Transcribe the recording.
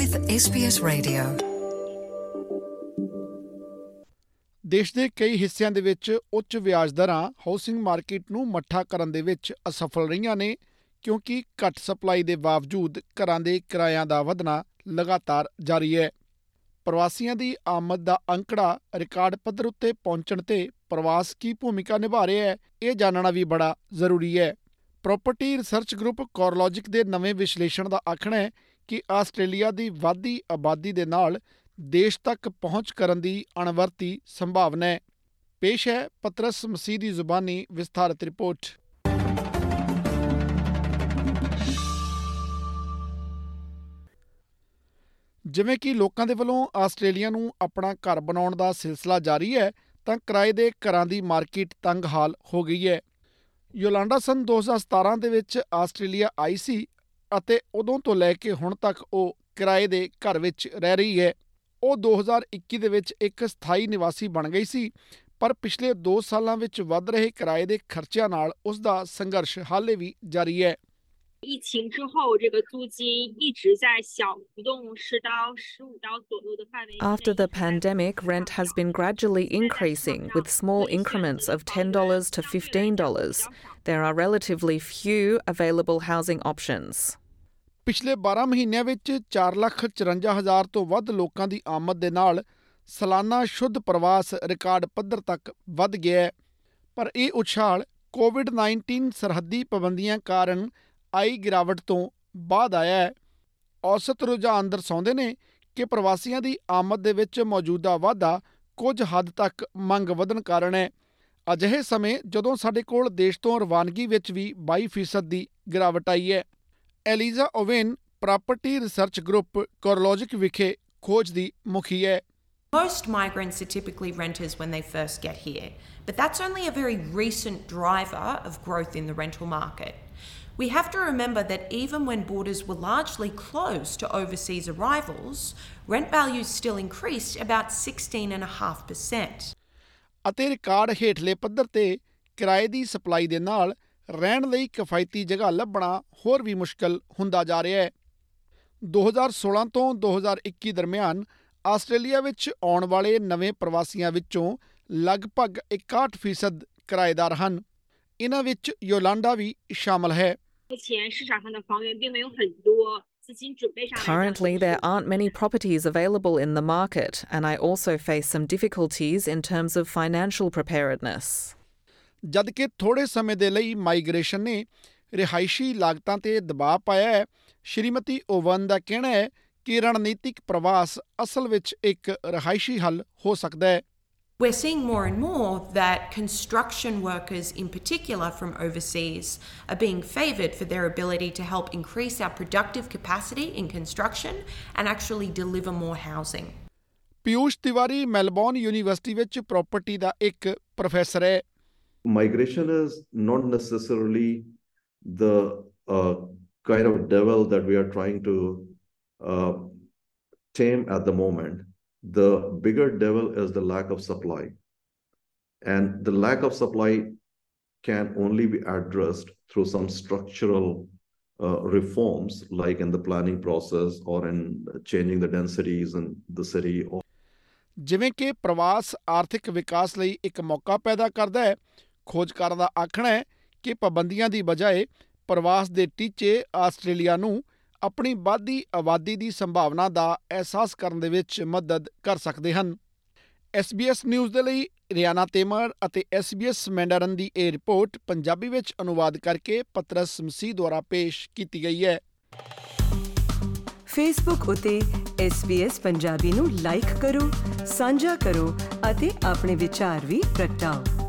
with SBS Radio. ਦੇਸ਼ ਦੇ ਕਈ ਹਿੱਸਿਆਂ ਦੇ ਵਿੱਚ ਉੱਚ ਵਿਆਜ ਦਰਾਂ ਹਾਊਸਿੰਗ ਮਾਰਕੀਟ ਨੂੰ ਮੱਠਾ ਕਰਨ ਦੇ ਵਿੱਚ ਅਸਫਲ ਰਹੀਆਂ ਨੇ, ਕਿਉਂਕਿ ਘੱਟ ਸਪਲਾਈ ਦੇ ਬਾਵਜੂਦ ਘਰਾਂ ਦੇ ਕਿਰਾਇਆਂ ਦਾ ਵਧਣਾ ਲਗਾਤਾਰ ਜਾਰੀ ਹੈ ਪ੍ਰਵਾਸੀਆਂ ਦੀ ਆਮਦ ਦਾ ਅੰਕੜਾ ਰਿਕਾਰਡ ਪੱਧਰ ਉੱਤੇ ਪਹੁੰਚਣ ਤੇ ਪ੍ਰਵਾਸ ਕੀ ਭੂਮਿਕਾ ਨਿਭਾ ਰਿਹਾ ਹੈ, ਇਹ ਜਾਣਨਾ ਵੀ ਬੜਾ ਜ਼ਰੂਰੀ ਹੈ ਪ੍ਰਾਪਰਟੀ ਰਿਸਰਚ ਗਰੁੱਪ ਕੋਰਲੋਜਿਕ ਦੇ ਨਵੇਂ ਵਿਸ਼ਲੇਸ਼ਣ ਦਾ ਆਖਣਾ ਹੈ ਕਿ ਆਸਟ੍ਰੇਲੀਆ ਦੀ ਵਾਧੀ ਆਬਾਦੀ ਦੇ ਨਾਲ ਦੇਸ਼ ਤੱਕ ਪਹੁੰਚ ਕਰਨ ਦੀ ਅਣਵਰਤੀ ਸੰਭਾਵਨਾ ਹੈ। ਪੇਸ਼ ਹੈ ਪਤਰਸ ਮਸੀਹ ਦੀ ਜ਼ੁਬਾਨੀ ਵਿਸਥਾਰਤ ਰਿਪੋਰਟ। ਜਿਵੇਂ ਕਿ ਲੋਕਾਂ ਦੇ ਵੱਲੋਂ ਆਸਟ੍ਰੇਲੀਆ ਨੂੰ ਆਪਣਾ ਘਰ ਬਣਾਉਣ ਦਾ ਸਿਲਸਿਲਾ ਜਾਰੀ ਹੈ, ਤਾਂ ਕਿਰਾਏ ਦੇ ਘਰਾਂ ਦੀ ਮਾਰਕੀਟ ਤੰਗ ਹਾਲ ਹੋ ਗਈ ਹੈ। ਯੋਲਾਂਡਾ ਸਨ 2017 ਦੇ ਵਿੱਚ ਆਸਟ੍ਰੇਲੀਆ ਆਈ ਸੀ ਅਤੇ ਉਦੋਂ ਤੋਂ ਲੈ ਕੇ ਹੁਣ ਤੱਕ ਉਹ ਕਿਰਾਏ ਦੇ ਘਰ ਵਿੱਚ ਰਹਿ ਰਹੀ ਹੈ ਉਹ 2021 ਦੇ ਵਿੱਚ ਇੱਕ ਸਥਾਈ ਨਿਵਾਸੀ ਬਣ ਗਈ ਸੀ ਪਰ ਪਿਛਲੇ 2 ਸਾਲਾਂ ਵਿੱਚ ਵੱਧ ਰਹੇ ਕਿਰਾਏ ਦੇ ਖਰਚਿਆਂ ਨਾਲ ਉਸ ਦਾ ਸੰਘਰਸ਼ ਹਾਲੇ ਵੀ ਜਾਰੀ ਹੈ 疫情之后，这个租金一直在小浮动，十到十五刀左右的范围。 After the pandemic, rent has been gradually increasing with small increments of $10 to $15. There are relatively few available housing options. ਪਿਛਲੇ 12 ਮਹੀਨਿਆਂ ਵਿੱਚ 4,54,000 ਤੋਂ ਵੱਧ ਲੋਕਾਂ ਦੀ ਆਮਦ ਦੇ ਨਾਲ ਸਾਲਾਨਾ ਸ਼ੁੱਧ ਪ੍ਰਵਾਸ ਰਿਕਾਰਡ ਪੱਧਰ ਤੱਕ ਵੱਧ ਗਿਆ ਹੈ। ਪਰ ਇਹ ਉਛਾਲ ਕੋਵਿਡ-19 ਸਰਹੱਦੀ ਪਾਬੰਦੀਆਂ ਕਾਰਨ ਆਈ ਗਿਰਾਵਟ ਤੋਂ ਬਾਅਦ ਆਇਆ ਹੈ। ਔਸਤ ਰੁਝਾਨ ਦਰਸਾਉਂਦੇ ਨੇ ਕਿ ਪ੍ਰਵਾਸੀਆਂ ਦੀ ਆਮਦ ਦੇ ਵਿੱਚ ਮੌਜੂਦਾ ਵਾਧਾ ਕੁਝ ਹੱਦ ਤੱਕ ਮੰਗ ਵਧਣ ਕਾਰਨ ਹੈ। ਅਜਿਹੇ ਸਮੇਂ ਜਦੋਂ ਸਾਡੇ ਕੋਲ ਦੇਸ਼ ਤੋਂ ਰਵਾਨਗੀ ਵਿੱਚ ਵੀ 22% ਦੀ ਗਿਰਾਵਟ ਆਈ ਹੈ। Eliza Owen property research group CoreLogic ਵਿਖੇ ਖੋਜ ਦੀ ਮੁਖੀ ਹੈ Most migrants are typically renters when they first get here, but that's only a very recent driver of growth in the rental market. We have to remember that even when borders were largely closed to overseas arrivals, rent values still increased about 16.5%. ਅਤੇ record ਹੇਠਲੇ ਪੱਧਰ ਤੇ ਕਿਰਾਏ ਦੀ supply ਦੇ ਨਾਲ ਰਹਿਣ ਲਈ ਕਿਫਾਇਤੀ ਜਗ੍ਹਾ ਲੱਭਣਾ ਹੋਰ ਵੀ ਮੁਸ਼ਕਲ ਹੁੰਦਾ ਜਾ ਰਿਹਾ ਹੈ 2016 ਤੋਂ 2021 ਦਰਮਿਆਨ ਆਸਟ੍ਰੇਲੀਆ ਵਿੱਚ ਆਉਣ ਵਾਲੇ ਨਵੇਂ ਪ੍ਰਵਾਸੀਆਂ ਵਿੱਚੋਂ ਲਗਭਗ 61% ਕਿਰਾਏਦਾਰ ਹਨ ਇਹਨਾਂ ਵਿੱਚ ਯੋਲਾਂਡਾ ਵੀ ਸ਼ਾਮਲ ਹੈ Currently, there aren't many properties available in the market, and I also face some difficulties in terms of financial preparedness. ਜਦ ਕਿ ਥੋੜੇ ਸਮੇਂ ਦੇ ਲਈ ਮਾਈਗ੍ਰੇਸ਼ਨ ਨੇ ਰਿਹਾਇਸ਼ੀ ਲਾਗਤਾਂ ਤੇ ਦਬਾਅ ਪਾਇਆ ਹੈ ਸ਼੍ਰੀਮਤੀ ਓਵਨ ਦਾ ਕਹਿਣਾ ਹੈ ਕਿ ਰਣਨੀਤਿਕ ਪ੍ਰਵਾਸ ਅਸਲ ਵਿੱਚ ਇੱਕ ਰਿਹਾਇਸ਼ੀ ਹੱਲ ਹੋ ਸਕਦਾ ਹੈ We're seeing more and more that construction workers, in particular from overseas, are being favoured for their ability to help increase our productive capacity in construction and actually deliver more housing. Piyush Tiwari Melbourne university ਵਿੱਚ property ਦਾ ਇੱਕ professor ਹੈ migration is not necessarily the uh, kind of devil that we are trying to uh, tame at the moment. The bigger devil is the lack of supply. And the lack of supply can only be addressed through some structural uh, reforms, like in the planning process or in changing the densities in the city or ਜਿਵੇਂ ਕਿ ਪ੍ਰਵਾਸ ਆਰਥਿਕ ਵਿਕਾਸ ਲਈ ਇੱਕ ਮੌਕਾ ਪੈਦਾ ਕਰਦਾ ਹੈ ਖੋਜਕਾਰਾਂ ਦਾ ਆਖਣਾ ਹੈ ਕਿ ਪਾਬੰਦੀਆਂ ਦੀ ਬਜਾਏ ਪ੍ਰਵਾਸ ਦੇ ਟੀਚੇ ਆਸਟ੍ਰੇਲੀਆ ਨੂੰ ਆਪਣੀ ਵਾਧੀ ਆਬਾਦੀ ਦੀ ਸੰਭਾਵਨਾ ਦਾ ਅਹਿਸਾਸ ਕਰਨ ਦੇ ਵਿੱਚ ਮਦਦ ਕਰ ਸਕਦੇ ਹਨ। SBS ਨਿਊਜ਼ ਦੇ ਲਈ ਰਿਆਨਾ ਤੇਮਰ ਅਤੇ SBS ਮੈਂਡਰਨ ਦੀ ਇਹ ਰਿਪੋਰਟ ਪੰਜਾਬੀ ਵਿੱਚ ਅਨੁਵਾਦ ਕਰਕੇ ਪਤਰਸ ਮਸੀਹ ਦੁਆਰਾ ਪੇਸ਼ ਕੀਤੀ ਗਈ ਹੈ। ਫੇਸਬੁੱਕ ਉਤੇ SBS ਪੰਜਾਬੀ ਨੂੰ ਲਾਈਕ ਕਰੋ, ਸਾਂਝਾ ਕਰੋ ਅਤੇ ਆਪਣੇ ਵਿਚਾਰ ਵੀ ਪ੍ਰਗਟਾਓ।